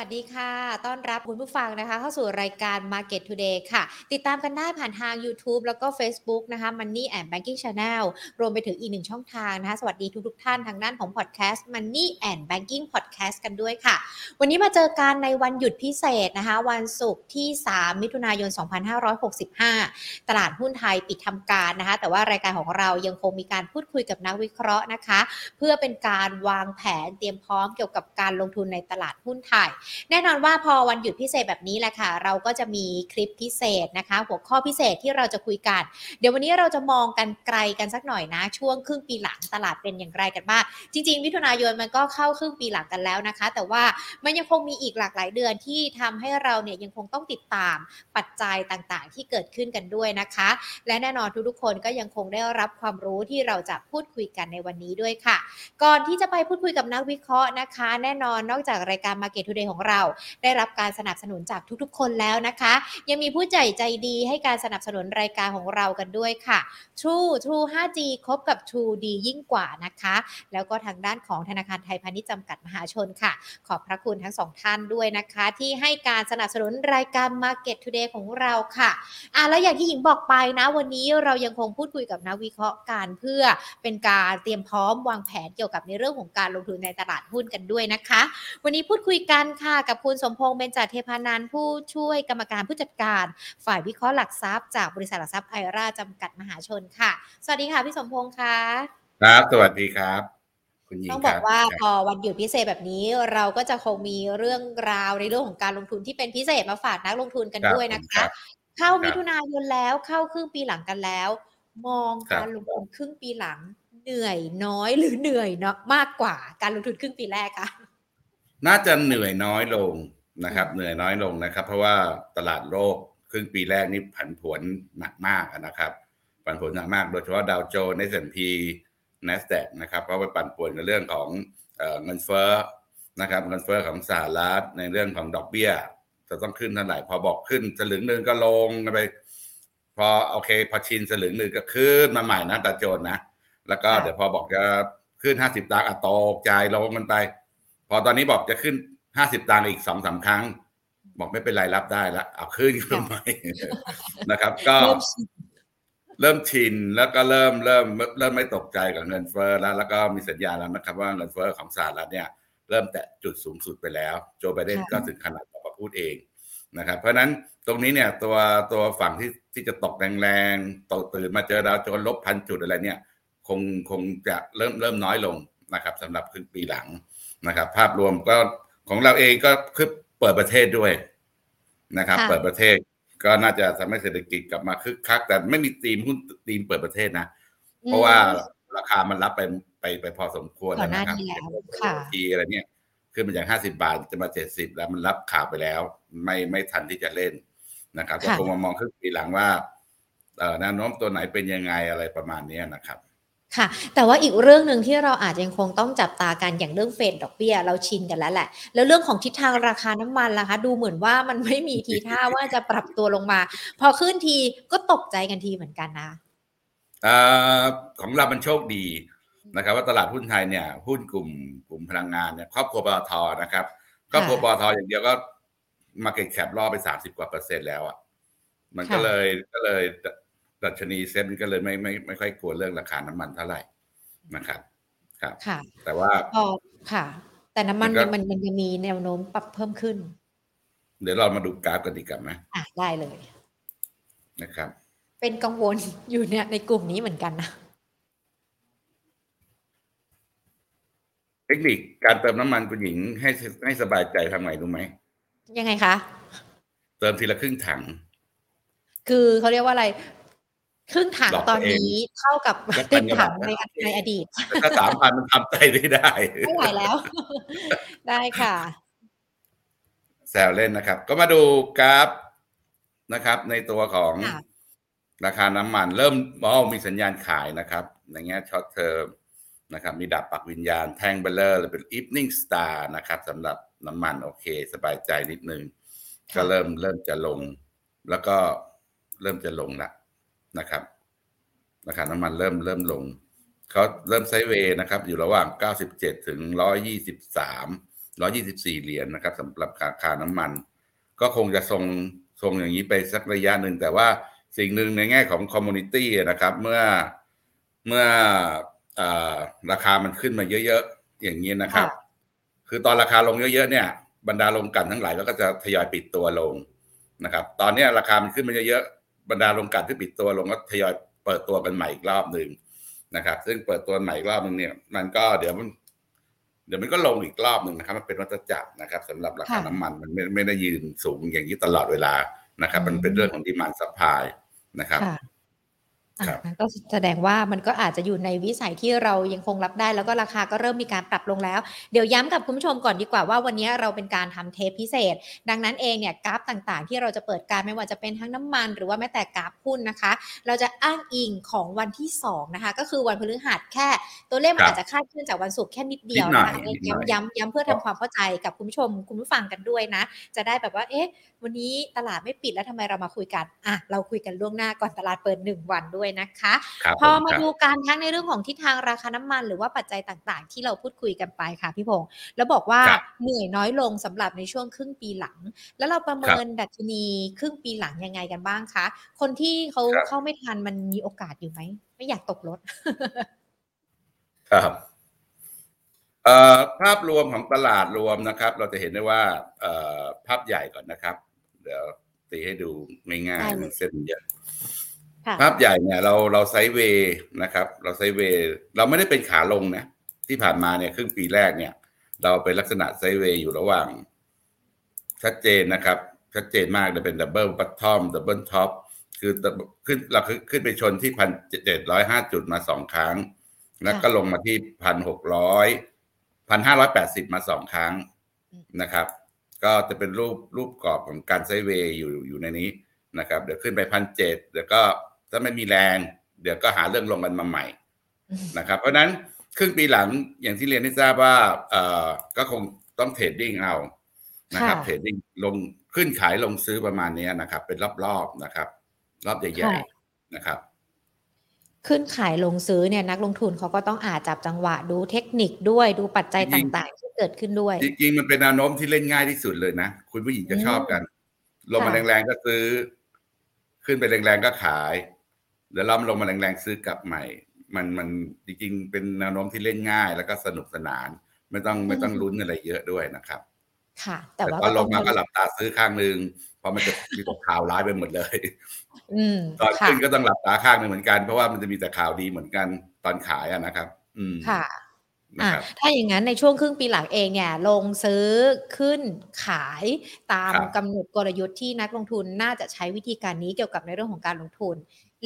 วัสดีค่ะ ต้อนรับคุณผู้ฟังนะคะ เข้าสู่รายการ Market Today ค่ะ ติดตามกันได้ผ่านทาง YouTube แล้วก็ Facebook นะคะ Money and Banking Channel รวมไปถึงอีกหนึ่งช่องทางนะคะ สวัสดีทุกๆท่านทางด้านของ Podcast Money and Banking Podcast กันด้วยค่ะ วันนี้มาเจอกันในวันหยุดพิเศษนะคะ วันศุกร์ที่ 3 มิถุนายน 2565 ตลาดหุ้นไทยปิดทำการนะคะ แต่ว่ารายการของเรายังคงมีการพูดคุยกับนักวิเคราะห์นะคะ เพื่อเป็นการวางแผนเตรียมพร้อมเกี่ยวกับการลงทุนในตลาดหุ้นไทยแน่นอนว่าพอวันหยุดพิเศษแบบนี้แหละค่ะ เราก็จะมีคลิปพิเศษนะคะ หัวข้อพิเศษที่เราจะคุยกัน เดี๋ยววันนี้เราจะมองกันไกลกันสักหน่อยนะ ช่วงครึ่งปีหลังตลาดเป็นอย่างไรกันบ้างจริงๆมิถุนายนมันก็เข้าครึ่งปีหลังกันแล้วนะคะ แต่ว่ามันยังคงมีอีกหลากหลายเดือนที่ทำให้เราเนี่ยยังคงต้องติดตามปัจจัยต่างๆ ที่เกิดขึ้นกันด้วยนะคะ และแน่นอนทุกๆคนก็ยังคงได้รับความรู้ที่เราจะพูดคุยกันในวันนี้ด้วยค่ะ ก่อนที่จะไปพูดคุยกับนักวิเคราะห์นะคะ แน่นอนนอกจากรายการ Market Today ของเรา ได้รับการสนับสนุนจากทุกๆ คนแล้วนะคะ ยังมีผู้ใจใจดีให้การสนับสนุนรายการของเรากันด้วยค่ะ True True 5G คบกับ True ดียิ่งกว่านะคะ แล้วก็ทางด้านของธนาคารไทยพาณิชย์จำกัดมหาชนค่ะ ขอบพระคุณทั้งสองท่านด้วยนะคะ ที่ให้การสนับสนุนรายการ Market Today ของเราค่ะอะแล้วอย่างที่หญิงบอกไปนะ วันนี้เรายังคงพูดคุยกับนักวิเคราะห์การเพื่อเป็นการเตรียมพร้อมวางแผนเกี่ยวกับในเรื่องของการลงทุนในตลาดหุ้นกันด้วยนะคะ วันนี้พูดคุยกันค่ะกับคุณสมพงษ์เบญจเทพานันท์ผู้ช่วยกรรมการผู้จัดการ ฝ่ายวิเคราะห์หลักทรัพย์จากบริษัทหลักทรัพย์ไอราจำกัดมหาชนค่ะ สวัสดีค่ะพี่สมพงษ์ค่ะ ครับ สวัสดีครับคุณหญิงต้องคบรัอกว่าพอวันหยุดพิเศษแบบนี้เราก็จะคงมีเรื่องราวในเรื่องของการลงทุนที่เป็นพิเศษมาฝากนักลงทุนกันรับด้วยนะผมคะรับเข้าครับมิถุนายนแล้วเข้าครึ่งปีหลังกันแล้ว มองครับการลงทุนครึ่งปีหลัง เหนื่อยน้อยหรือเหนื่อยเนาะมากกว่าการลงทุนครึ่งปีแรกคะ น่าจะเหนื่อยน้อยลงนะครับ เหนื่อยน้อยลงนะครับ เพราะว่าตลาดโลกครึ่งปีแรกนี่ผันผวนหนักมากนะครับผันผวนหนักมาก โดยเฉพาะดาวโจนส์ในสันพีเนสแดกนะครับเพราะว่าปั่นป่วนในเรื่องของเอ่อเงินเฟ้อนะครับเงินเฟ้อของสหรัฐในเรื่องของดอกเบี้ย จะต้องขึ้นเท่าไหร่พอบอกขึ้นสลึงหนึ่งก็ลงกันไปพอโอเค พอชินสลึงหนึ่งก็ขึ้นมาใหม่นะดาวโจนส์นะ แล้วก็ค่ะเดี๋ยวพอบอกจะขึ้นห้าสิบตังค์อะตกใจลงมันไป พอตอนนี้บอกจะขึ้นห้าสิบตังค์อีกสองสามครั้ง บอกไม่เป็นไรรับได้ละเอาขึ้นขึ้นใหม่นะครับ ก็เริ่มชินเริ่มชินแล้วก็เริ่มเริ่มเริ่มไม่ตกใจกับเงินเฟ้อแล้ว แล้วก็มีสัญญาณแล้วนะครับ ว่าเงินเฟ้อของสหรัฐเนี่ย เริ่มแตะจุดสูงสุดไปแล้ว โจไบเดนก็ถึงขนาดออกมาพูดเองนะครับ เพราะฉะนั้นตรงนี้เนี่ยตัวตัวฝั่งที่ที่จะตกแรงๆตกตื่นมาเจอดาวโจนส์ลบพันจุดอะไรเนี่ย คงคงจะเริ่มเริ่มน้อยลงนะครับสำหรับครึ่งปีหลัง นะครับ ภาพรวมก็ของเราเองก็คือเปิดประเทศด้วยนะครับค่ะเปิดประเทศก็น่าจะทำให้เศรษฐกิจกลับมาคึกคัก แต่ไม่มีธีมหุ้นธีมเปิดประเทศนะ เพราะว่าราคามันรับไปไปไปพอสมควรก่อนหน้านะครับนี้แล้วค่ะทีอะไรเนี่ยขึ้นมาจากห้าสิบาทจะมาเจ็ดสิบแล้วมันรับข่าวไปแล้ว ไม่ไม่ทันที่จะเล่นนะครับก็ค่ะคงมามองครึ่งปีหลังว่าเอ่อแนวโน้มตัวไหนเป็นยังไงอะไรประมาณเนี้ยนะครับ ค่ะ แต่ว่าอีกเรื่องหนึ่งที่เราอาจจะยังคงต้องจับตากันอย่างเรื่องเฟดดอกเบี้ยเราชินกันแล้วแหละ แล้วเรื่องของทิศทางราคาน้ำมันล่ะคะ ดูเหมือนว่ามันไม่มีทีท่าว่าจะปรับตัวลงมา พอขึ้นทีก็ตกใจกันทีเหมือนกันนะเอ่อของเรามันโชคดีนะครับ ว่าตลาดหุ้นไทยเนี่ยหุ้นกลุ่มกลุ่มพลังงานเนี่ยครอบครัวปตทนะครับครอบครัวปตทอย่างเดียวก็ market cap ล่อไปสามสิบกว่าเปอร์เซ็นต์แล้วอะมันก็ค่ะเลยก็เลย ดัชนีเซ็ตก็เลยไม่ไม่ไม่ค่อยกลัวเรื่องราคาน้ำมันเท่าไหร่นะครับ ครับค่ะ แต่ว่าพอค่ะ แต่น้ำมันมันก็มันมันยังมีแนวโน้มปรับเพิ่มขึ้น เดี๋ยวเรามาดูกราฟกันดีกว่าไหมอะได้เลยนะครับ เป็นกังวลอยู่เนี่ยในกลุ่มนี้เหมือนกันนะเทคนิคการเติมน้ำมันคุณหญิงให้ให้สบายใจทำไงรู้ไหมยังไงคะ เติมทีละครึ่งถัง คือเขาเรียกว่าอะไร ครึ่งถังหลอกตตัอนวเองนี้เท่ากับแล้วเต็มพันกว่าถังบาทในนะในอดีตแต่ถ้าสามพันมันทำใจไม่ได้ไม่ไหวแล้ว ได้ค่ะ แซวเล่นนะครับ ก็มาดูกราฟนะครับ ในตัวของค่ะราคาน้ำมัน เริ่มมอมีสัญญาณขายนะครับ ในแง่ช็อตเทอมนะครับ มีดับปักวิญญาณแท่งเบลเลอร์หรือเป็น evening star นะครับสำหรับน้ำมันโอเค สบายใจนิดนึงค่ะก็เริ่มเริ่มจะลง แล้วก็เริ่มจะลงละ นะครับราคาน้ำมันเริ่มเริ่มลงเขาเริ่ม sideway นะครับ อยู่ระหว่าง 97 ถึง 123 124 เหรียญนะครับสำหรับราคาน้ำมัน ก็คงจะทรงทรงอย่างนี้ไปสักระยะหนึ่ง แต่ว่าสิ่งหนึ่งในแง่ของ commodity นะครับ เมื่อเมื่อราคามันขึ้นมาเยอะๆ อย่างนี้นะครับ คือตอนราคาลงเยอะๆเนี่ย บรรดาโรงกลั่นทั้งหลายก็จะทยอยปิดตัวลงนะครับ ตอนนี้ราคามันขึ้นมาเยอะๆ บรรดาโรงกลั่นที่ปิดตัวลงก็ทยอยเปิดตัวกันใหม่อีกรอบหนึ่งนะครับ ซึ่งเปิดตัวใหม่อีกรอบหนึ่งเนี่ย มันก็เดี๋ยวมัน เดี๋ยวมันก็ลงอีกรอบหนึ่งนะครับ มันเป็นวัฏจักรนะครับสำหรับราคาน้ำมันมันไม่ไม่ได้ยืนสูงอย่างนี้ตลอดเวลานะครับ มันเป็นเรื่องของ demand supply นะครับ ก็แสดงว่ามันก็อาจจะอยู่ในวิสัยที่เรายังคงรับได้ แล้วก็ราคาก็เริ่มมีการปรับลงแล้ว เดี๋ยวย้ำกับคุณผู้ชมก่อนดีกว่าว่าวันนี้เราเป็นการทำเทปพิเศษ ดังนั้นเองเนี่ยกราฟต่างๆ ที่เราจะเปิดการไม่ว่าจะเป็นทั้งน้ำมัน หรือว่าแม้แต่กราฟหุ้นนะคะ เราจะอ้างอิงของวันที่2นะคะก็คือวันพฤหัสแค่ ตัวเลขมันอาจจะคาดเคลื่อนจากวันศุกร์แค่นิดเดียวนะคะย้ำย้ำย้ำเพื่อทำความเข้าใจกับคุณผู้ชมคุณผู้ฟังกันด้วยนะ จะได้แบบว่าเอ๊ะวันนี้ตลาดไม่ปิดแล้วทำไมเรามาคุยกันอะเราคุยกันล่วงหน้าก่อนตลาดเปิด 1 วันด้วยนะคะพอมาดูการทั้งในเรื่องของทิศทางราคาน้ำมัน หรือว่าปัจจัยต่างๆ ที่เราพูดคุยกันไปค่ะพี่พงศ์แล้วบอกว่าเหนื่อยน้อยลงสำหรับในช่วงครึ่งปีหลัง แล้วเราประเมินดัชนีครึ่งปีหลังยังไงกันบ้างคะ คนที่เขาเข้าไม่ทันมันมีโอกาสอยู่ไหม ไม่อยากตกรถครับภาพรวมของตลาดรวมนะครับ เราจะเห็นได้ว่าภาพใหญ่ก่อนนะครับ เดี๋ยวตีให้ดูง่ายๆเส้นเยอะ ภาพใหญ่เนี่ยเราเรา sideway นะครับ เรา sideway เราไม่ได้เป็นขาลงนะที่ผ่านมาเนี่ยครึ่งปีแรกเนี่ย เราเป็นลักษณะ sideway อยู่ระหว่าง ชัดเจนนะครับ ชัดเจนมากจะเป็น double bottom double top คือขึ้นเราขึ้นไปชนที่พันเจ็ดร้อยห้าจุดมาสองครั้ง แล้วก็ลงมาที่พันหกร้อยพันห้าร้อยแปดสิบมาสองครั้งนะครับ ก็จะเป็นรูปรูปกรอบของการ sideway อยู่อยู่ในนี้นะครับ เดี๋ยวขึ้นไปพันเจ็ดเดี๋ยวก็ ถ้าไม่มีแรง เดี๋ยวก็หาเรื่องลงกันมาใหม่นะครับ เพราะนั้นครึ่งปีหลังอย่างที่เรียนให้ทราบว่าเอ่อก็คงต้อง trading เอานะครับ trading ลงขึ้นขายลงซื้อประมาณนี้นะครับ เป็นรอบๆนะครับ รอบใหญ่ๆนะครับ ขึ้นขายลงซื้อเนี่ยนักลงทุนเขาก็ต้องอาจจับจังหวะดูเทคนิคด้วยดูปัจจัยต่างๆ ที่เกิดขึ้นด้วย จริงๆมันเป็นแนวโน้มที่เล่นง่ายที่สุดเลยนะ คุณผู้หญิงจะชอบกัน ลงมาแรงๆก็ซื้อ ขึ้นไปแรงๆก็ขาย เดี๋ยวล้อมลงมาแรงๆซื้อกลับใหม่ มันมันจริงๆ เป็นแนวโน้มที่เล่นง่าย แล้วก็สนุกสนาน ไม่ต้องไม่ต้องลุ้นอะไรเยอะด้วยนะครับ ค่ะ แต่ว่าตอนลงมาก็หลับตาซื้อข้างหนึ่งเพราะมันจะมีแต่ข่าวร้ายไปหมดเลยตอนขึ้นก็ต้องหลับตาข้างหนึ่งเหมือนกัน เพราะว่ามันจะมีแต่ข่าวดีเหมือนกันตอนขายอะนะครับ อืมค่ะถ้าอย่างนั้นในช่วงครึ่งปีหลังเองเนี่ยลงซื้อขึ้นขายตามกำหนดกลยุทธ์ที่นักลงทุนน่าจะใช้วิธีการนี้เกี่ยวกับในเรื่องของการลงทุน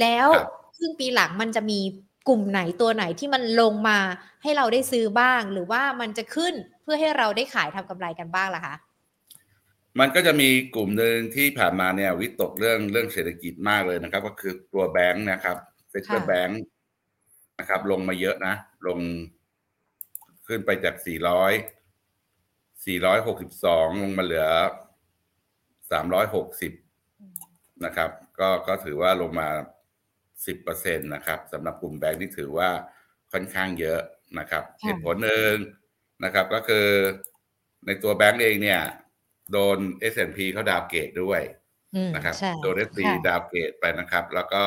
แล้วครึ่งปีหลังมันจะมีกลุ่มไหนตัวไหนที่มันลงมาให้เราได้ซื้อบ้าง หรือว่ามันจะขึ้นเพื่อให้เราได้ขายทำกำไรกันบ้างล่ะคะมันก็จะมีกลุ่มหนึ่งที่ผ่านมาเนี่ยวิตกเรื่องเรื่องเศรษฐกิจมากเลยนะครับ ก็คือตัวแบงค์นะครับsector แบงค์นะครับ ลงมาเยอะนะ ลงขึ้นไปจาก 400 462 ลงมาเหลือ 360 นะครับ ก็ก็ถือว่าลงมา สิบเปอร์เซ็นตนะครับสำหรับกลุ่มแบงค์ที่ถือว่าค่อนข้างเยอะนะครับเหตุผลหนึ่งนะครับก็คือในตัวแบงค์เองเนี่ย โดน S&P เขา downgrade ด้วยนะครับโดน S&P ดาวเกตไปนะครับ แล้วก็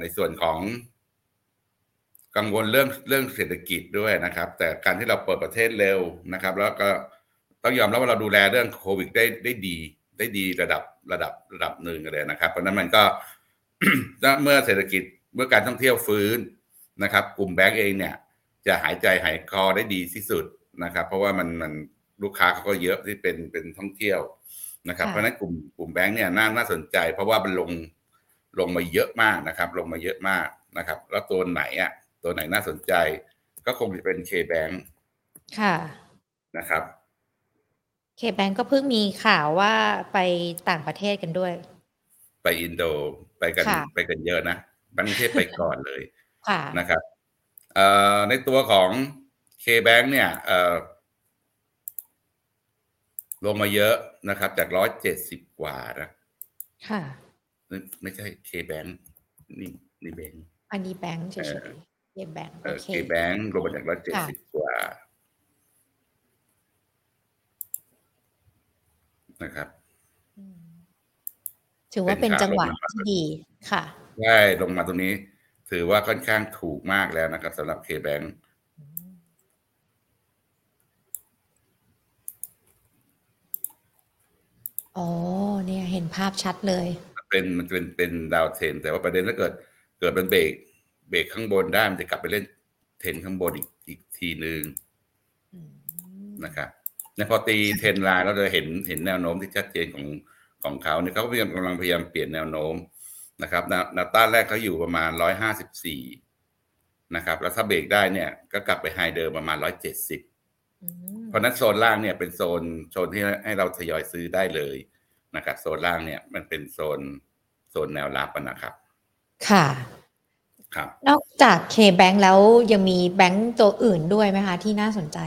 ในส่วนของกังวลเรื่องเรื่องเศรษฐกิจด้วยนะครับ แต่การที่เราเปิดประเทศเร็วนะครับ แล้วก็ต้องยอมรับว่าเราดูแลเรื่องโควิดได้ได้ดี ได้ดีระดับระดับระดับหนึ่งเลยนะครับ เพราะนั้นมันก็ เมื่อเศรษฐกิจเมื่อการท่องเที่ยวฟื้นนะครับ กลุ่มแบงก์เองเนี่ย จะหายใจหายคอได้ดีที่สุดนะครับ เพราะว่ามันมันลูกค้าเขาก็เยอะที่เป็นเป็นท่องเที่ยวนะครับ เพราะนั้นกลุ่มกลุ่มแบงก์เนี่ยน่าน่าสนใจ เพราะว่ามันลงลงมาเยอะมากนะครับ ลงมาเยอะมากนะครับ แล้วตัวไหนอะตัวไหนน่าสนใจ ก็คงจะเป็นเคแบงค่ะนะครับเคแบงก็เพิ่งมีข่าวว่าไปต่างประเทศกันด้วย ไปอินโด ไปกันไปกันเยอะนะบังเทศไปก่อนเลยนะครับในตัวของ K-Bank เนี่ยลงมาเยอะนะครับ จากร้อยเจ็ดสิบกว่านะค่ะ ไม่ใช่เคแบงนี่นี่แบงอันนี้แบงค์เฉยๆ K-Bank โอเคแบงค์ลงมาจากร้อยเจ็ดสิบกว่านะครับ ถือว่าเป็นจังหวะที่ดีค่ะได้ลงมาตรงนี้ ถือว่าค่อนข้างถูกมากแล้วนะครับสำหรับ K-Bank อ๋อเนี่ยเห็นภาพชัดเลย เป็นมันเป็นเป็นดาวเทน แต่ว่าประเด็นถ้าเกิด เกิดมันเบรกเบรกข้างบนได้มันจะกลับไปเล่นเทนข้างบนอีกอีกทีหนึ่งอืมนะครับเนี่ยพอตี trend line เราจะเห็นเห็นแนวโน้มที่ชัดเจนของ ของเขาเนี่ยเขาก็พยายามกำลังพยายามเปลี่ยนแนวโน้มนะครับแนวแนวต้านแรกเขาอยู่ประมาณร้อยห้าสิบสี่นะครับ แล้วถ้าเบรกได้เนี่ยก็กลับไป high เดิมประมาณร้อยเจ็ดสิบอืมเพราะฉะนั้นโซนล่างเนี่ยเป็นโซนโซนที่ให้เราทยอยซื้อได้เลยนะครับโซนล่างเนี่ยมันเป็นโซนโซนแนวรับอะนะครับ ค่ะครับนอกจาก K-Bank แล้วยังมีแบงก์ตัวอื่นด้วยไหมคะ ที่น่าสนใจ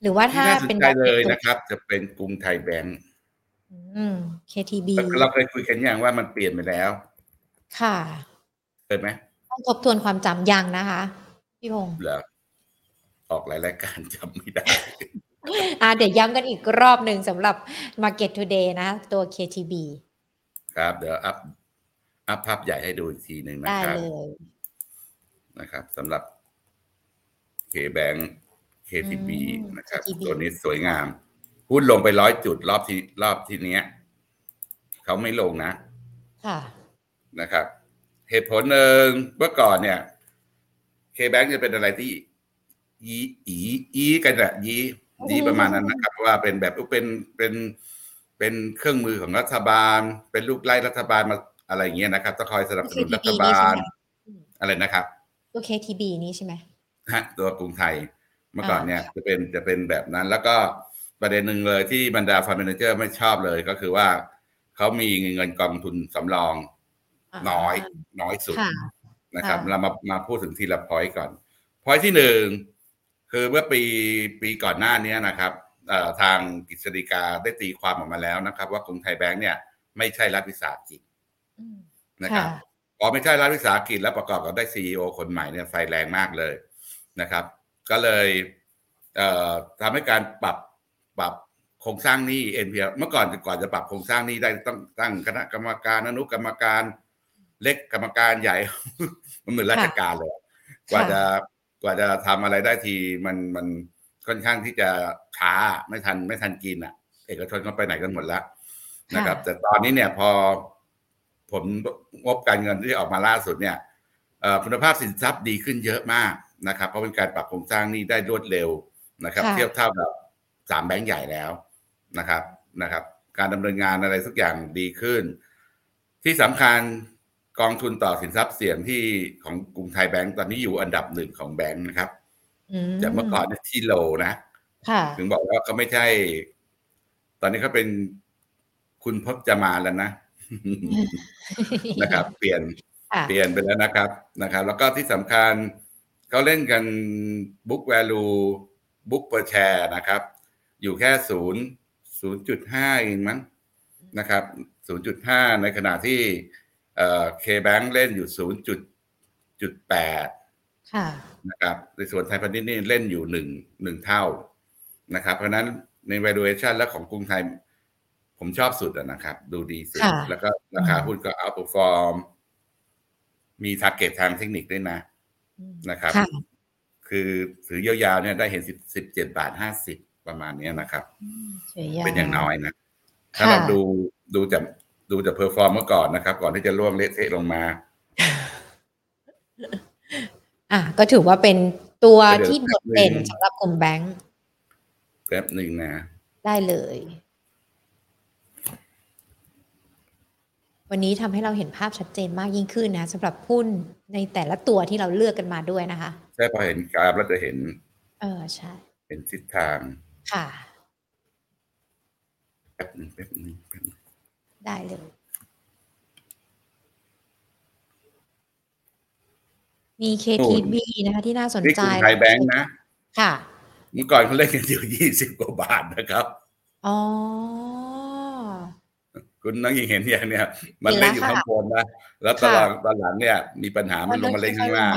หรือว่าที่ถ้าน่าสนเป็นใจเลยตัวนะครับ จะเป็นกรุงไทยแบงก์ อืม KTB เราเคยคุยกันอย่างว่ามันเปลี่ยนไปแล้ว ค่ะเคยไหมต้องทบทวนความจำยังนะคะ พี่พงศ์เหรอออกหลายรายการจำไม่ได้ อ่าเดี๋ยวย้ำกันอีกรอบหนึ่งสำหรับ Market Today นะ ตัว KTB ครับ เดี๋ยวอัพอัพภาพใหญ่ให้ดูอีกทีหนึ่งนะได้ครับเลยนะครับสำหรับ K-Bank KTB อืมนะครับ KTB ตัวนี้สวยงาม หุ้นลงไปร้อยจุดรอบที่รอบที่เนี้ยเขาไม่ลงนะ ค่ะ นะครับ เหตุผลหนึ่งเมื่อก่อนเนี่ย K-Bank จะเป็นอะไรที่ยีอีอีกันแหละยียีประมาณนั้นนะครับเพราะว่าเป็นแบบเป็นเป็นเป็นเครื่องมือของรัฐบาล เป็นลูกไล่รัฐบาลมาอะไรอย่างเงี้ยนะครับต้องคอยสนับสนุน KTB รัฐบาลนี่ใช่ไหมอืมอะไรนะครับ ตัว KTB นี้ใช่ไหมฮะตัวกรุงไทยเมื่อก่อนอ่าเนี่ยจะเป็นจะเป็นแบบนั้นแล้วก็ ประเด็นหนึ่งเลยที่บรรดา fund manager ไม่ชอบเลยก็คือว่าเขามีเงินกองทุนสำรองาน้อยน้อยสุดค่ะนะครับค่ะเรามามาพูดถึงทีละ point ก่อน point ที่หนึ่งคือเมื่อปีปีก่อนหน้านี้นะครับเอ่อทางกฤษฎีกาได้ตีความออกมาแล้วนะครับ ว่ากรุงไทยแบงค์เนี่ยไม่ใช่รัฐวิสาหกิจอืมนะครับค่ะพอไม่ใช่รัฐวิสาหกิจแล้วประกอบกับได้ซีอคนใหม่เนี่ยไฟแรงมากเลยนะครับ ก็เลยเอ่อทำให้การปรับ ปรับโครงสร้างหนี้ NPL เมื่อก่อนก่อนจะปรับโครงสร้างหนี้ได้ต้องตั้งคณะกรรมการอนุกรรมการเล็กกรรมการใหญ่ มันเหมือนราชการเลยอะกว่าจะกว่าจะทำอะไรได้ทีมันมันค่อนข้างที่จะช้าไม่ทันไม่ทันกินอะ เอกชนเขาไปไหนกันหมดแล้วนะครับ แต่ตอนนี้เนี่ยพอผลงบการเงินที่ออกมาล่าสุดเนี่ยเอ่อคุณภาพสินทรัพย์ดีขึ้นเยอะมากนะครับ เพราะเป็นการปรับโครงสร้างหนี้ได้รวดเร็วนะครับค่ะเทียบเท่ากับ สามแบงก์ใหญ่แล้วนะครับนะครับ การดำเนินงานอะไรสักอย่างดีขึ้น ที่สำคัญกองทุนต่อสินทรัพย์เสี่ยงที่ของกรุงไทยแบงก์ตอนนี้อยู่อันดับหนึ่งของแบงก์นะครับอืมจากเมื่อก่อนเนี่ยที่โลนะค่ะถึงบอกว่าเขาไม่ใช่ ตอนนี้เขาเป็นคุณพจมานแล้วนะนะครับ เปลี่ยนค่ะเปลี่ยนไปแล้วนะครับนะครับ แล้วก็ที่สำคัญเขาเล่นกัน book value book per share นะครับ อยู่แค่ศูนย์ศูนย์จุดห้าเองมั้งนะครับศูนย์จุดห้าในขณะที่เอ่อ K-Bank เล่นอยู่ศูนย์จุดจุดแปดค่ะนะครับในส่วนไทยพาณิชย์นี่เล่นอยู่หนึ่งหนึ่งเท่านะครับ เพราะฉะนั้นใน valuation และของกรุงไทย ผมชอบสุดอะนะครับ ดูดีสุดค่ะแล้วก็ราคาหุ้นก็ outperform มี target ทางเทคนิคด้วยนะอืมนะครับค่ะคือถือยาวๆเนี่ยได้เห็นสิบสิบเจ็ดบาทห้าสิบ ประมาณเนี้ยนะครับอืมสวยงามเป็นอย่างน้อยนะ ถ้าค่ะเราดูดูจากดูจาก perform เมื่อก่อนนะครับ ก่อนที่จะร่วงเละเทะลงมา อะก็ถือว่าเป็นตัวเดี๋ยวที่โดดเด่นแป๊บนึงสำหรับกลุ่มแบงค์แป๊บหนึ่งนะ ได้เลย วันนี้ทำให้เราเห็นภาพชัดเจนมากยิ่งขึ้นนะสำหรับหุ้นในแต่ละตัวที่เราเลือกกันมาด้วยนะคะ ใช่พอเห็นกราฟแล้วจะเห็น เออใช่เห็นทิศทาง ค่ะ แป๊บหนึ่งแป๊บหนึ่งแป๊บหนึ่งได้เลยมี KTB นะคะที่น่าสนนี่ใจกรุงไทยแบงค์นะ ค่ะ เมื่อก่อนเขาเล่นกันอยู่ยี่สิบกว่าบาทนะครับ อ๋อ คุณน้องยิงเห็นอย่างเนี้ยมันเล่นอยู่เห็นแล้วข้างบนนะ แล้วตค่ะลอดตอนหลังเนี่ย มีปัญหามันลงมาเล่นข้างล่าง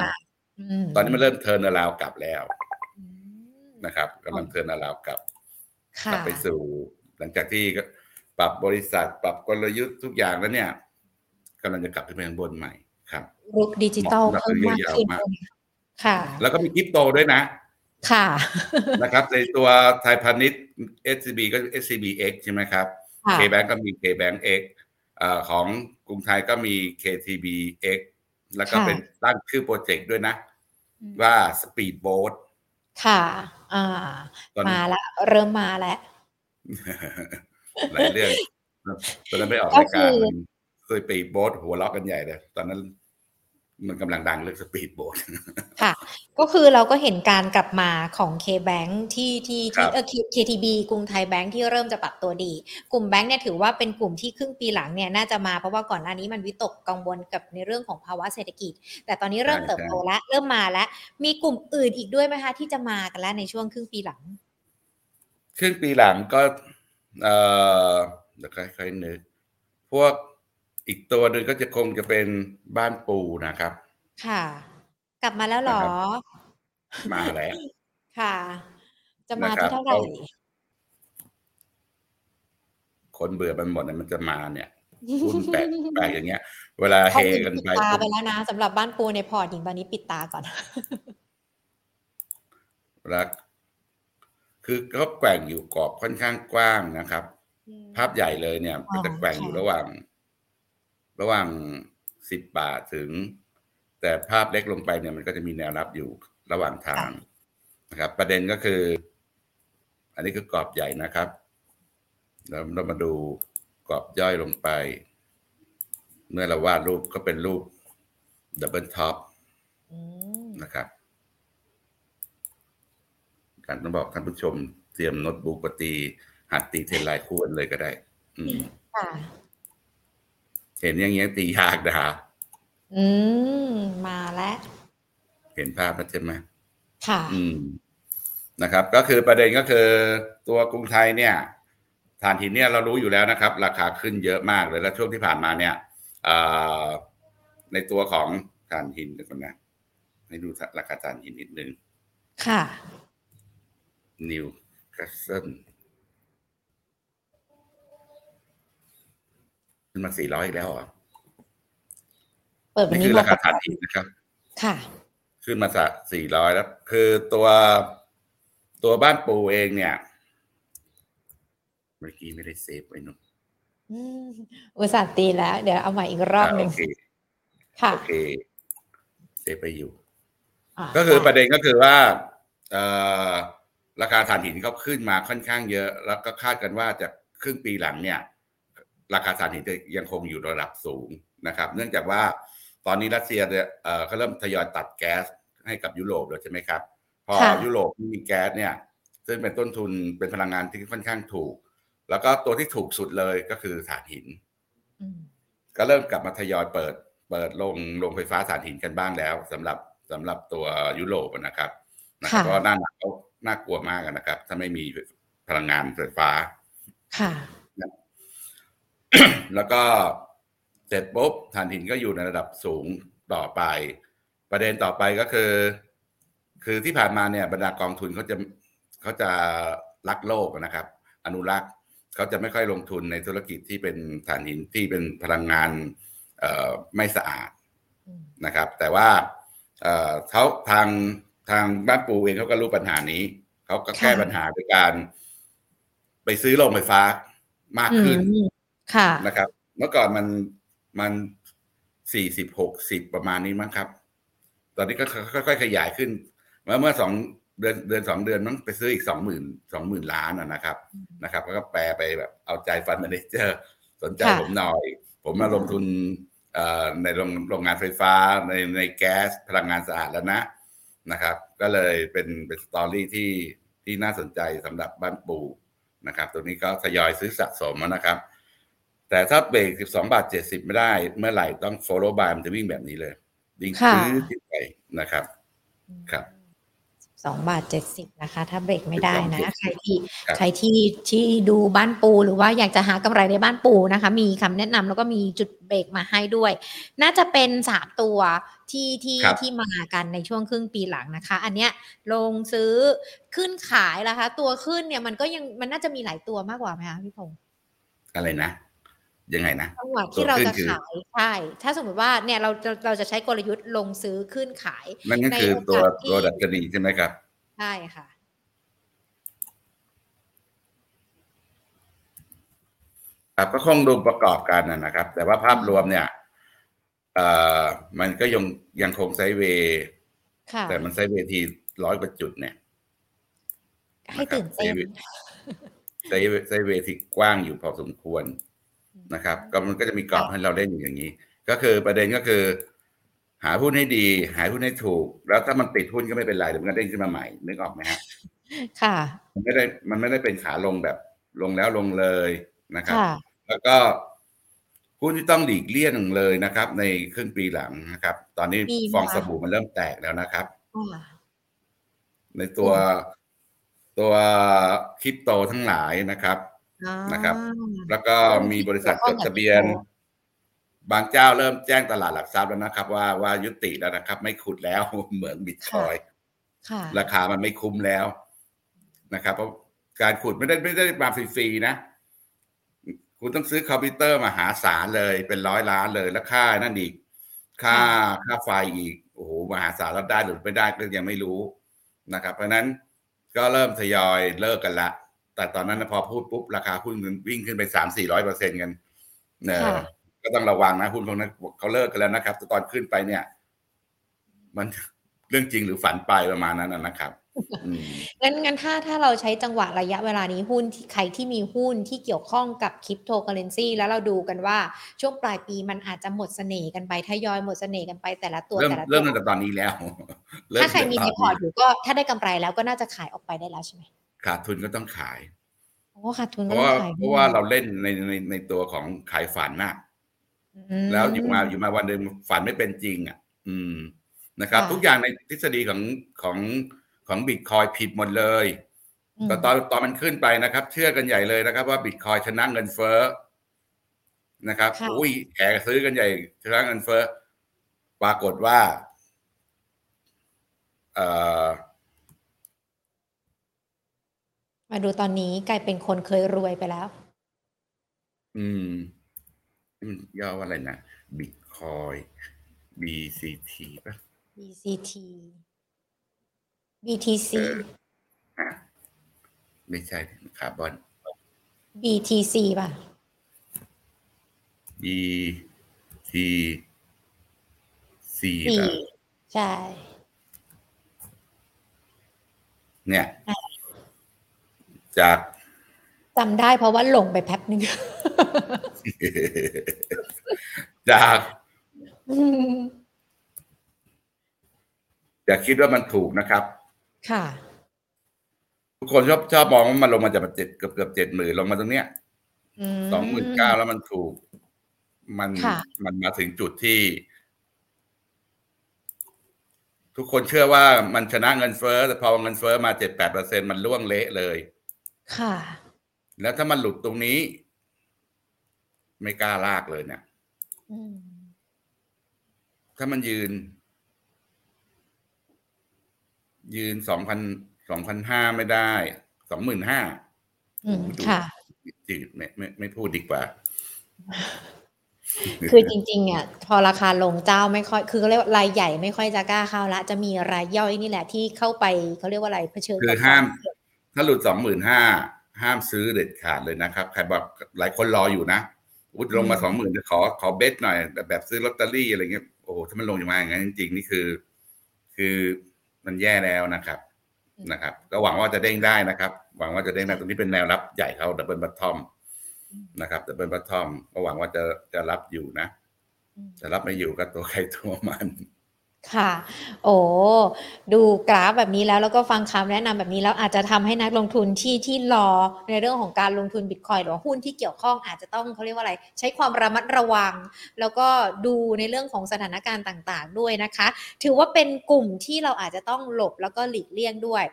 อืมตอนนี้มันเริ่มเทิร์นอราวกลับแล้วอืม นะครับกำลังเทิร์นอราวกลับกค่ะลับไปสู่ลังจากที่ปรับบริษัทปรับกลยุทธ์ทุกอย่างแล้วเนี่ยกำลังจะกลับขึ้นไปข้างบนใหม่ครับรุกดิจิตอลเหมาะเพิ่มมากยาวขึ้นๆมากค่ะ แล้วก็มีคริปโตด้วยนะ ค่ะนะครับในตัวไทยพาณิชย์ SCB ก็ SCBX ใช่ไหมครับค่ะ KBank ก็มี KBank X เอ่อของกรุงไทยก็มี KTBX แล้วก็ค่ะเป็นตั้งชื่อ project ด้วยนะอืมว่า Speed Boat ค่ะ อ่า ตอนมาละเริ่มมาแล้ว หลายเรื่องตอนนั้นไปออกก็รายคืการอ speed boat หัวเราะกันใหญ่เลย ตอนนั้น มันกำลังดังเรื่อง speed boatค่ะ ก็คือเราก็เห็นการกลับมาของ K-Bank ที่ที่ครัที่บเออ KTB กรุงไทยแบงค์ที่เริ่มจะปรับตัวดี กลุ่มแบงค์เนี่ยถือว่าเป็นกลุ่มที่ครึ่งปีหลังเนี่ยน่าจะมาเพราะว่าก่อนหน้านี้มันวิตกกังวลกับในเรื่องของภาวะเศรษฐกิจ แต่ตอนนี้เริ่มเติบโตแล้วเริ่มมาแล้ว มีกลุ่มอื่นอีกด้วยไหมคะที่จะมากันแล้วในช่วงครึ่งปีหลัง ครึ่งปีหลังก็เอ่อเดี๋ยวค่อยๆนึกพวก อีกตัวหนึ่งก็จะคงจะเป็นบ้านปูนะครับ ค่ะ กลับมาแล้วเหรอ มาแล้ว ค่ะ จะมานะครับที่เท่าไหร่เอาคนเบื่อมันหมดเนี่ยมันจะมาเนี่ยหุ้นแปลกแปลกอย่างเงี้ย เวลาเฮเขาปิดกันปิดไปตาปุ๊บไปแล้วนะสำหรับบ้านปูในพอร์ตหญิงตอนนี้ปิดตาก่อนรักคือเขาแกว่งอยู่กรอบค่อนข้างกว้างนะครับ ภาพใหญ่เลยเนี่ยอ๋อมันจะแกว่งอยู่ระหว่าง ระหว่างสิบบาทถึง แต่ภาพเล็กลงไปเนี่ยมันก็จะมีแนวรับอยู่ระหว่างทางนะครับ ประเด็นก็คือ อันนี้คือกรอบใหญ่นะครับแล้วเรามาดูกรอบย่อยลงไป เมื่อเราวาดรูปก็เป็นรูป double top อืมนะครับการต้องบอกท่านผู้ชมเตรียมโน้ตบุ๊กปตีหัดตีเทรนไลน์คู่กันเลยก็ได้ อืมค่ะ เห็นอย่างเงี้ยตียากนะฮะอืม มาแล้วเห็นภาพแล้วใช่ไหมค่ะ อืมนะครับ ก็คือประเด็นก็คือตัวกรุงไทยเนี่ยฐานหินเนี่ยเรารู้อยู่แล้วนะครับ ราคาขึ้นเยอะมากเลย แล้วช่วงที่ผ่านมาเนี่ยเอ่อในตัวของถ่านหินเดี๋ยวก่อนนะให้ดูราคาถ่านหินนิดนึง ค่ะนิวคาสเซิล ขึ้นมาสี่ร้อยอีกแล้วเหรอเปิดวันนี่นี้คือราคาบถ่านอกหินนะครับ ค่ะ ขึ้นมาสักสี่ร้อยแล้ว คือตัวตัวบ้านปูเองเนี่ย เมื่อกี้ไม่ได้ save ไว้เนอะอืมอุตส่าห์ตีแล้ว เดี๋ยวเอาใหม่อีกรอบหนึ่งโอเคค่ะโอเคเซฟไปอยู่าก็คือได้ประเด็นก็คือว่าเอ่อราคาถ่านหินเขาขึ้นมาค่อนข้างเยอะ แล้วก็คาดกันว่าจะครึ่งปีหลังเนี่ย ราคาถ่านหินจะยังคงอยู่ระดับสูงนะครับ เนื่องจากว่าตอนนี้รัสเซียเนี่ยเอ่อเขาเริ่มทยอยตัดแก๊สให้กับยุโรปแล้วใช่ไหมครับ พอค่ะยุโรปไม่มีแก๊สเนี่ย ซึ่งเป็นต้นทุนเป็นพลังงานที่ค่อนข้างถูก แล้วก็ตัวที่ถูกสุดเลยก็คือถ่านหินอืมก็เริ่มกลับมาทยอยเปิด เปิดลงโรงไฟฟ้าถ่านหินกันบ้างแล้วสำหรับสำหรับตัวยุโรปนะครับนะครับค่ะเพราะหน้าหนาวน่ากลัวมากนะครับ ถ้าไม่มีพลังงานไฟฟ้า ค่ะ แล้วก็เสร็จปุ๊บถ่านหินก็อยู่ในระดับสูงต่อไป ประเด็นต่อไปก็คือ คือที่ผ่านมาเนี่ยบรรดากองทุนเขาจะเขาจะรักโลกนะครับ อนุรักษ์เขาจะไม่ค่อยลงทุนในธุรกิจที่เป็นถ่านหินที่เป็นพลังงานเอ่อไม่สะอาดอืมนะครับ แต่ว่าเอ่อเขาทางทางบ้านปูเองเขาก็รู้ปัญหานี้ เขาก็แก้ค่ะปัญหาด้วยการ ไปซื้อโรงไฟฟ้ามากขึ้นอืม ค่ะนะครับ เมื่อก่อนมันมันสี่สิบหกสิบประมาณนี้มั้งครับ ตอนนี้ก็ค่อยๆขยายขึ้นเมื่อเมื่อสองเดือนเดือนสองเดือนมันไปซื้ออีกสองหมื่นสองหมื่นล้านอะนะครับนะครับ แล้วก็แปลไปแบบเอาใจฟันมาเนเจอร์ สนใจค่ะผมหน่อย ผมมาลงทุนเอ่อในโรงโรงงานไฟฟ้าในในแก๊สพลังงานสะอาดแล้วนะนะครับ ก็เลยเป็นเป็นสตอรี่ที่ที่น่าสนใจสำหรับบ้านปูนะครับ ตัวนี้ก็ทยอยซื้อสะสมนะครับ แต่ถ้าเบรก 12 บาท 70 ไม่ได้ เมื่อไหร่ต้อง follow by มันจะวิ่งแบบนี้เลย วิ่งค่ะซื้อติดไปนะครับ ครับสองบาทเจ็ดสิบนะคะ ถ้าเบรกไม่ได้นะ12.70ใครที่ครับใครที่ที่ดูบ้านปูหรือว่าอยากจะหากำไรในบ้านปูนะคะ มีคำแนะนำแล้วก็มีจุดเบรกมาให้ด้วย น่าจะเป็นสามตัวที่ที่ครับที่มากันในช่วงครึ่งปีหลังนะคะ อันเนี้ยลงซื้อขึ้นขายนะคะ ตัวขึ้นเนี่ยมันก็ยังมันน่าจะมีหลายตัวมากกว่าไหมคะพี่พงษ์อะไรนะ ยังไงนะจังหวะที่เราตัวขึ้นจะคือขายใช่ถ้าสมมติว่าเนี่ยเราเราเราจะใช้กลยุทธ์ลงซื้อขึ้นขายนั่นก็ในคือโอกาสตัวที่ตัวดัชนีใช่ไหมครับใช่ค่ะครับก็คงดูประกอบกันนะนะครับ แต่ว่าภาพรวมเนี่ยเอ่อมันก็ยังยังคงไซด์เวย์ค่ะแต่มันไซด์เวย์ทีร้อยกว่าจุดเนี่ยให้ตื่นเต้นไซด์เวย์ไซด์เวย์ที่กว้างอยู่พอสมควร นะครับก็มันก็จะมีกรอบค่ะให้เราเล่นอยู่อย่างนี้ ก็คือประเด็นก็คือ หาหุ้นให้ดี หาหุ้นให้ถูก แล้วถ้ามันติดหุ้นก็ไม่เป็นไรเดี๋ยวมันก็เด้งขึ้นมาใหม่นึกออกไหมฮะค่ะ มันไม่ได้มันไม่ได้เป็นขาลงแบบลงแล้วลงเลยนะครับค่ะแล้วก็หุ้นที่ต้องหลีกเลี่ยงเลยนะครับ ในครึ่งปีหลังนะครับ ตอนนี้มีไหมฟองคะสบู่มันเริ่มแตกแล้วนะครับค่ะในตัวตัวคริปโตทั้งหลายนะครับอ่า นะครับ แล้วก็มีบริษัทจดทะเบียนเกี่ยวข้องกับบางเจ้าเริ่มแจ้งตลาดหลักทรัพย์แล้วนะครับ ว่าว่ายุติแล้วนะครับ ไม่ขุดแล้วเหมือนบิตคอยน์ค่ะราคามันไม่คุ้มแล้วนะครับ เพราะการขุดไม่ได้ไม่ได้มาฟรีๆนะ คุณต้องซื้อคอมพิวเตอร์มหาศาลเลยเป็นร้อยล้านเลยแล้วค่านั่นอีก ค่าค่าไฟอีกโอ้โหมหาศาลรับได้หรือไม่ได้ก็ยังไม่รู้นะครับ เพราะฉะนั้นก็เริ่มทยอยเลิกกันละ แต่ตอนนั้นนะพอพูดปุ๊บราคาหุ้นมันวิ่งขึ้นไปสามสี่ร้อยเปอร์เซ็นกันเนอค่ะก็ต้องระวังนะหุ้นพวกนั้นเขาเลิกกันแล้วนะครับแต่ตอนขึ้นไปเนี่ย มันเรื่องจริงหรือฝันไปประมาณนั้นนะนะครับอืมงั้นงั้นถ้าถ้าเราใช้จังหวะระยะเวลานี้หุ้นที่ใครที่มีหุ้นที่เกี่ยวข้องกับคริปโตเคอเรนซีแล้วเราดูกันว่าช่วงปลายปีมันอาจจะหมดเสน่ห์กันไปทยอยหมดเสน่ห์กันไปแต่ละตัวเริ่มแต่ละตัเริ่มวตั้งแต่ตอนนี้แล้วเริ่มถ้าใครมีในตั้งพแต่อร์ตอยู่ก็ถ้าได้กำไรแล้วก็น่าจะขายออกไปได้แล้วใช่ไหม ขาดทุนก็ต้องขายโอ้ขาดทุนเพก็ราะต้อว่างขายเพราะว่าเราเล่นในในในตัวของขายฝันน่ะมแล้วอยู่มาอยู่มาวันหนึ่งฝันไม่เป็นจริง อะ อืมนะครับค่ะทุกอย่างในทฤษฎีของของของบิตคอยผิดหมดเลยอืมก็ตอนตอนมันขึ้นไปนะครับ เชื่อกันใหญ่เลยนะครับ ว่าบิตคอยชนะเงินเฟ้อนะครับค่ะอุ้ยแห่ซื้อกันใหญ่ชนะเงินเฟ้อปรากฏว่า เอ่อ มาดูตอนนี้กลายเป็นคนเคยรวยไปแล้ว อืมนี่มันย่อว่าอะไรนะบิตคอย BCT ป่ะ BCT BTC เอออะไม่ใช่คาร์บอน BTC ป่ะ B T C สี่ป่ะใช่ เนี่ย จากจำได้เพราะว่าหลงไปแป๊บนึง จากอืมอย่าคิดว่ามันถูกนะครับ ค่ะ ทุกคนชอบชอบมองว่ามันลงมาจากเจ็ดเกือบเกือบเจ็ดหมื่นลงมาตรงเนี้ยมสองหมื่นเก้าแล้วมันถูก มันค่ะมันมาถึงจุดที่ ทุกคนเชื่อว่ามันชนะเงินเฟ้อแต่พอเงินเฟ้อมาเจ็ดแปดเปอร์เซ็นมันล่วงเละเลย ค่ะ แล้วถ้ามันหลุดตรงนี้ ไม่กล้าลากเลยเนี่ยอืมถ้ามันยืน ยืนสองพันสองพันห้าไม่ได้ สองหมื่นห้าอืมค่ะจืดไม่ไม่ไม่พูดดีกว่า คือจริงๆเนี่ยพอราคาลงเจ้าไม่ค่อย คือเขาเรียกว่ารายใหญ่ไม่ค่อยจะกล้าเข้าละ จะมีรายย่อยนี่แหละที่เข้าไปเขาเรียกว่าอะไรเผชิญคือกับห้ามควเสี่ยง ถ้าหลุดสองหมื่นห้าห้ามซื้อเด็ดขาดเลยนะครับ ใครบอกหลายคนรออยู่นะหลุดลงมาสองหมื่นจะขอขอ bet หน่อยแบบแบบซื้อลอตเตอรี่อะไรเงี้ยโอ้โหถ้ามันลงมาอย่างนั้นจริงๆนี่คือ คือมันแย่แล้วนะครับนะครับ ก็หวังว่าจะเด้งได้นะครับ หวังว่าจะเด้งได้ตรงนี้เป็นแนวรับใหญ่เขา double bottom นะครับ double bottom ก็หวังว่าจะจะรับอยู่นะอืมจะรับไม่อยู่ก็ตัวใครตัวมัน ค่ะ โอ้ดูกราฟแบบนี้แล้วแล้วก็ฟังคำแนะนำแบบนี้แล้วอาจจะทำให้นักลงทุนที่ที่รอในเรื่องของการลงทุนบิตคอยหรือหุ้นที่เกี่ยวข้องอาจจะต้องเขาเรียกว่าอะไร ใช้ความระมัดระวัง แล้วก็ดูในเรื่องของสถานการณ์ต่างๆ ด้วยนะคะ ถือว่าเป็นกลุ่มที่เราอาจจะต้องหลบแล้วก็หลีกเลี่ยงด้วย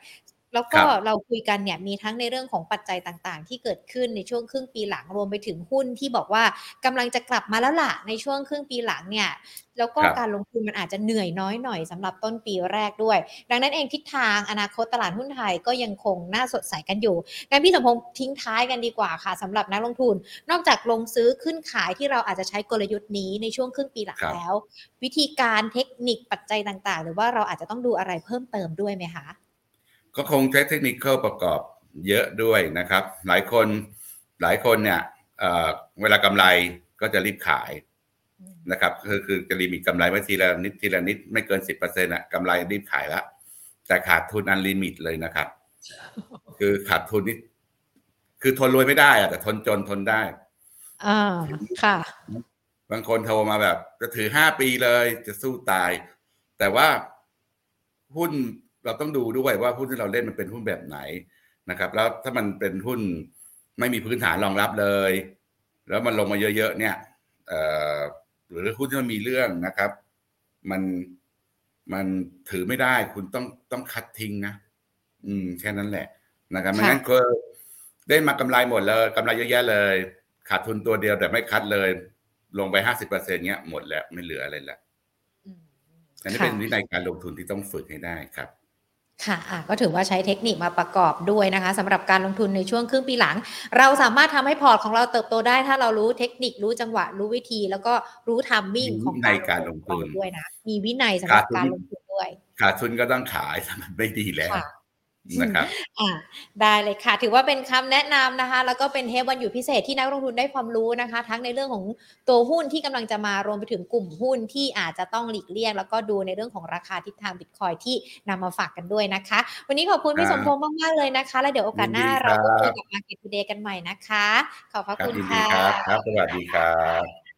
แล้วก็เราคุยกันเนี่ยมีทั้งในเรื่องของปัจจัยต่างๆ ที่เกิดขึ้นในช่วงครึ่งปีหลังรวมไปถึงหุ้นที่บอกว่ากำลังจะกลับมาแล้วล่ะในช่วงครึ่งปีหลังเนี่ยแล้วก็การลงทุนมันอาจจะเหนื่อยน้อยหน่อยสำหรับต้นปีแรกด้วย ดังนั้นเองทิศทางอนาคตตลาดหุ้นไทยก็ยังคงน่าสดใสกันอยู่งั้นพี่สมพงษ์ทิ้งท้ายกันดีกว่าค่ะสำหรับนักลงทุน นอกจากลงซื้อขึ้นขายที่เราอาจจะใช้กลยุทธ์นี้ในช่วงครึ่งปีหลังแล้ว วิธีการเทคนิคปัจจัยต่างๆ หรือว่าเราอาจจะต้องดูอะไรเพิ่มเติมด้วยไหมคะ ก็คงใช้เทคนิคประกอบเยอะด้วยนะครับ หลายคนหลายคนเนี่ยเเวลากำไรก็จะรีบขายนะครับคือคือจะ limit กำไรไว้ทีละนิดทีละนิดไม่เกินสิบเปอร์เซ็นต์อะกำไรรีบขายแล้วแต่ขาดทุน unlimit เลยนะครับ คือขาดทุนนี่คือทนรวยไม่ได้อะแต่ทนจนทนได้อ่าค่ะ บางคนโทรมาแบบ จะถือห้าปีเลยจะสู้ตาย แต่ว่าหุ้น เราต้องดูด้วยว่าหุ้นที่เราเล่นมันเป็นหุ้นแบบไหนนะครับ แล้วถ้ามันเป็นหุ้นไม่มีพื้นฐานรองรับเลย แล้วมันลงมาเยอะๆเนี่ยหรือหุ้นที่มันมีเรื่องนะครับ มันมันถือไม่ได้คุณต้องต้องคัดทิ้งนะอืมแค่นั้นแหละนะครับไม่งั้นก็ได้มากำไรหมดเลยกำไรเยอะแยะเลย ขาดทุนตัวเดียวแต่ไม่คัดเลย ลงไปห้าสิบเปอร์เซ็นเนี้ยหมดแล้วไม่เหลืออะไรแล้วอันนี้เป็นวินัยการลงทุนที่ต้องฝึกให้ได้ครับ ค่ะะก็ถือว่าใช้เทคนิคมาประกอบด้วยนะคะสำหรับการลงทุนในช่วงครึ่งปีหลัง เราสามารถทำให้พอร์ตของเราเติบโตได้ ถ้าเรารู้เทคนิครู้จังหวะรู้วิธี แล้วก็รู้ timing ของการลงทุนด้วยนะมีวินัยสำหรับการลงทุนด้วยขาดทุนก็ต้องขายมันไม่ดีแล้ว นะครับอ่าได้เลยค่ะ ถือว่าเป็นคำแนะนำนะคะ แล้วก็เป็นเทปวันอยู่พิเศษที่นักลงทุนได้ความรู้นะคะ ทั้งในเรื่องของตัวหุ้นที่กำลังจะมารวมไปถึงกลุ่มหุ้นที่อาจจะต้องหลีกเลี่ยง แล้วก็ดูในเรื่องของราคาทิศทางบิตคอยที่นำมาฝากกันด้วยนะคะ วันนี้ขอบคุณพี่สมพงษ์มาก ๆ เลยนะคะ แล้วเดี๋ยวโอกาสหน้าเราก็เจอกับมาเก็ตทูเดย์กันใหม่นะคะ ขอบพระคุณค่ะครับสวัสดีครับ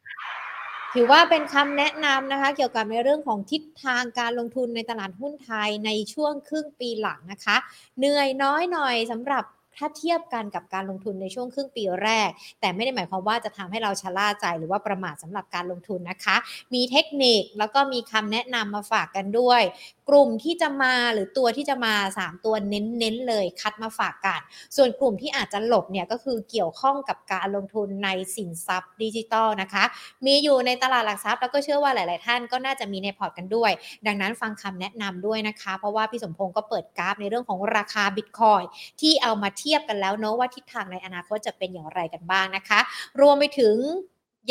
ถือว่าเป็นคำแนะนำนะคะ เกี่ยวกับในเรื่องของทิศทางการลงทุนในตลาดหุ้นไทยในช่วงครึ่งปีหลังนะคะ เหนื่อยน้อยหน่อยสำหรับถ้าเทียบกันกับการลงทุนในช่วงครึ่งปีแรก แต่ไม่ได้หมายความว่าจะทำให้เราชะล่าใจหรือว่าประมาทสำหรับการลงทุนนะคะ มีเทคนิคแล้วก็มีคำแนะนำมาฝากกันด้วย กลุ่มที่จะมาหรือตัวที่จะมา 3 ตัวเน้นๆเลยคัดมาฝากกัน ส่วนกลุ่มที่อาจจะหลบเนี่ยก็คือเกี่ยวข้องกับการลงทุนในสินทรัพย์ดิจิตอลนะคะ มีอยู่ในตลาดหลักทรัพย์แล้วก็เชื่อว่าหลาย ๆ ท่านก็น่าจะมีในพอร์ตกันด้วย ดังนั้นฟังคำแนะนำด้วยนะคะ เพราะว่าพี่สมพงศ์ก็เปิดกราฟในเรื่องของราคาบิตคอยน์ที่เอามาเทียบกันแล้วเนาะว่าทิศทางในอนาคตจะเป็นอย่างไรกันบ้างนะคะ รวมไปถึง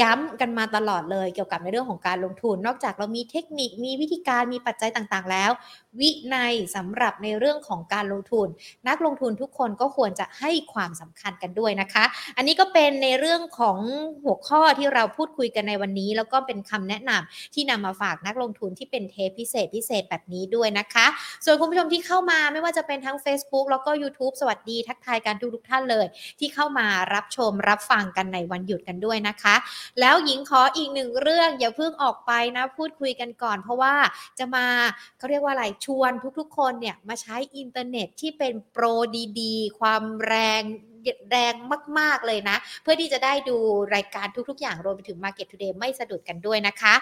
ย้ำกันมาตลอดเลยเกี่ยวกับในเรื่องของการลงทุน นอกจากเรามีเทคนิคมีวิธีการมีปัจจัยต่างๆ แล้ววินัยสำหรับในเรื่องของการลงทุน นักลงทุนทุกคนก็ควรจะให้ความสำคัญกันด้วยนะคะ อันนี้ก็เป็นในเรื่องของหัวข้อที่เราพูดคุยกันในวันนี้ แล้วก็เป็นคำแนะนำที่นำมาฝากนักลงทุนที่เป็นเทปพิเศษพิเศษแบบนี้ด้วยนะคะ ส่วนคุณผู้ชมที่เข้ามาไม่ว่าจะเป็นทั้ง Facebook แล้วก็ YouTube สวัสดีทักทายกันทุกๆท่านเลย ที่เข้ามารับชมรับฟังกันในวันหยุดกันด้วยนะคะ แล้วหญิงขออีกหนึ่งเรื่องอย่าเพิ่งออกไปนะพูดคุยกันก่อน เพราะว่าจะมาเขาเรียกว่าอะไรชวนทุกๆคนเนี่ยมาใช้อินเทอร์เน็ตที่เป็นโปรดีๆ ความแรง แรงมาก ๆ เลยนะ เพื่อที่จะได้ดูรายการทุก ๆ อย่างรวมไปถึง Market Today ไม่สะดุดกันด้วยนะคะ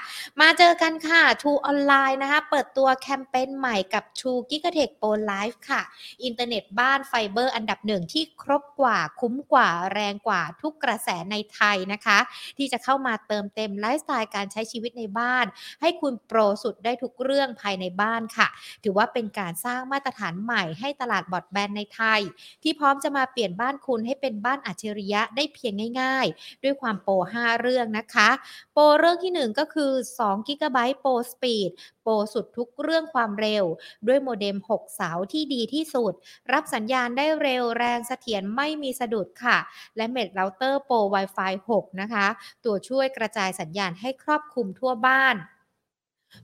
มาเจอกันค่ะ True Online นะคะ เปิดตัวแคมเปญใหม่กับ True Gigatech Pro Life ค่ะ อินเทอร์เน็ตบ้านไฟเบอร์อันดับหนึ่งที่ครบกว่าคุ้มกว่าแรงกว่าทุกกระแสในไทยนะคะ ที่จะเข้ามาเติมเต็มไลฟ์สไตล์การใช้ชีวิตในบ้าน ให้คุณโปรสุดได้ทุกเรื่องภายในบ้านค่ะ ถือว่าเป็นการสร้างมาตรฐานใหม่ให้ตลาดบรอดแบนด์ในไทย ที่พร้อมจะมาเปลี่ยนบ้านคุณให้เป็นบ้านอัจฉริยะได้เพียงง่าย ๆ ด้วยความโปร 5 เรื่องนะคะ โปรเรื่องที่ 1 ก็คือ2 g b โปรสปีดโปรสุดทุกเรื่องความเร็ว ด้วยโมเด็ม 6 เสาที่ดีที่สุด รับสัญญาณได้เร็วแรงเสถียรไม่มีสะดุดค่ะ และ Mesh Router Pro Wi-Fi 6 นะคะ ตัวช่วยกระจายสัญญาณให้ครอบคลุมทั่วบ้าน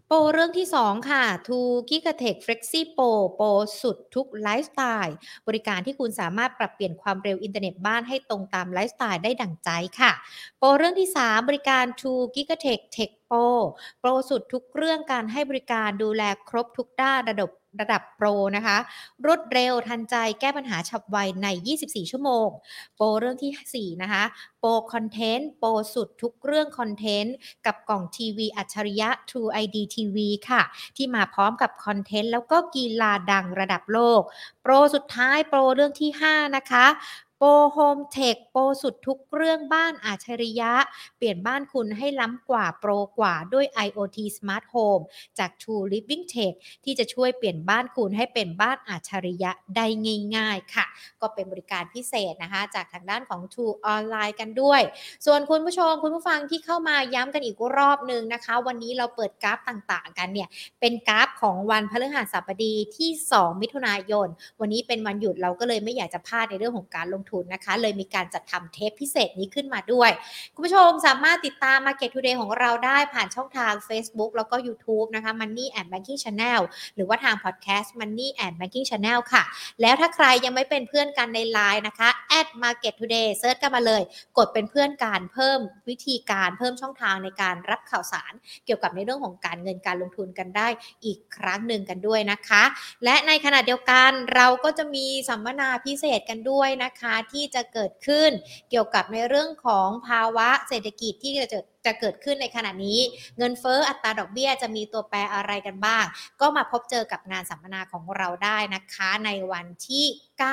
โปรเรื่องที่ 2 ค่ะ True Gigatech Flexi Pro โปรสุดทุกไลฟ์สไตล์ บริการที่คุณสามารถปรับเปลี่ยนความเร็วอินเทอร์เน็ตบ้านให้ตรงตามไลฟ์สไตล์ได้ดั่งใจค่ะ โปรเรื่องที่ 3 บริการ True Gigatech Tech Pro โปรสุดทุกเรื่องการให้บริการดูแลครบทุกด้านระดับ ระดับโปรนะคะ รวดเร็วทันใจแก้ปัญหาฉับไวใน 24 ชั่วโมง โปรเรื่องที่ 4 นะคะ Pro Content โปรสุดทุกเรื่องคอนเทนต์ กับกล่องทีวีอัจฉริยะ True ID TV ค่ะ ที่มาพร้อมกับคอนเทนต์ แล้วก็กีฬาดังระดับโลก โปรสุดท้ายโปรเรื่องที่ 5 นะคะ โปรโฮมเทคโปรสุดทุกเรื่องบ้านอัจฉริยะ เปลี่ยนบ้านคุณให้ล้ำกว่าโปรกว่าด้วย IoT Smart Home จาก True Living Tech ที่จะช่วยเปลี่ยนบ้านคุณให้เป็นบ้านอัจฉริยะได้ง่ายๆค่ะ ก็เป็นบริการพิเศษนะคะ จากทางด้านของ True ออนไลน์กันด้วย ส่วนคุณผู้ชมคุณผู้ฟังที่เข้ามาย้ำกันอีกรอบหนึ่งนะคะ วันนี้เราเปิดกราฟต่างๆ กันเนี่ยเป็นกราฟของวันพฤหัสบดีที่ 2 มิถุนายน วันนี้เป็นวันหยุดเราก็เลยไม่อยากจะพลาดในเรื่องของการลงทุนนะคะ เลยมีการจัดทำเทปพิเศษนี้ขึ้นมาด้วย คุณผู้ชมสามารถติดตาม Market Today ของเราได้ผ่านช่องทาง Facebook แล้วก็ YouTube นะคะ Money and Banking Channel หรือว่าทาง Podcast Money and Banking Channel ค่ะ แล้วถ้าใครยังไม่เป็นเพื่อนกันใน Line นะคะ at Market Today เซิร์ชกันมาเลย กดเป็นเพื่อนการเพิ่มวิธีการเพิ่มช่องทางในการรับข่าวสาร เกี่ยวกับในเรื่องของการเงินการลงทุนกันได้อีกครั้งหนึ่งกันด้วยนะคะ และในขณะเดียวกันเราก็จะมีสัมมนาพิเศษกันด้วยนะคะนะคะที่จะเกิดขึ้นเกี่ยวกับในเรื่องของภาวะเศรษฐกิจที่จะจะเกิดขึ้นในขณะนี้ เงินเฟ้ออัตราดอกเบี้ยจะมีตัวแปรอะไรกันบ้าง ก็มาพบเจอกับงานสัมมนาของเราได้นะคะในวันที่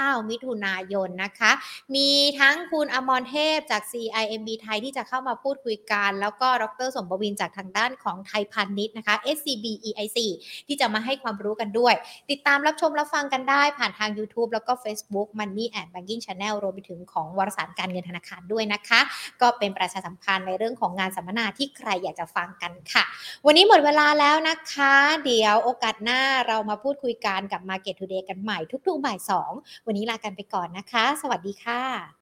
9 มิถุนายนนะคะ มีทั้งคุณอมรเทพจาก CIMB ไทยที่จะเข้ามาพูดคุยกัน แล้วก็ดรสมบวินจากทางด้านของไทยพาณิชย์นะคะ SCB EIC ที่จะมาให้ความรู้กันด้วย ติดตามรับชมรับฟังกันได้ผ่านทาง YouTube แล้วก็ Facebook Money and Banking Channel รวมไปถึงของวารสารการเงินธนาคารด้วยนะคะ ก็เป็นประชาสัมพันธ์ในเรื่องของงานสัมมนาที่ใครอยากจะฟังกันค่ะ วันนี้หมดเวลาแล้วนะคะ เดี๋ยวโอกาสหน้าเรามาพูดคุยกันกับ Market Today กันใหม่ทุกๆบ่าย2วันนี้ลากันไปก่อนนะคะ สวัสดีค่ะ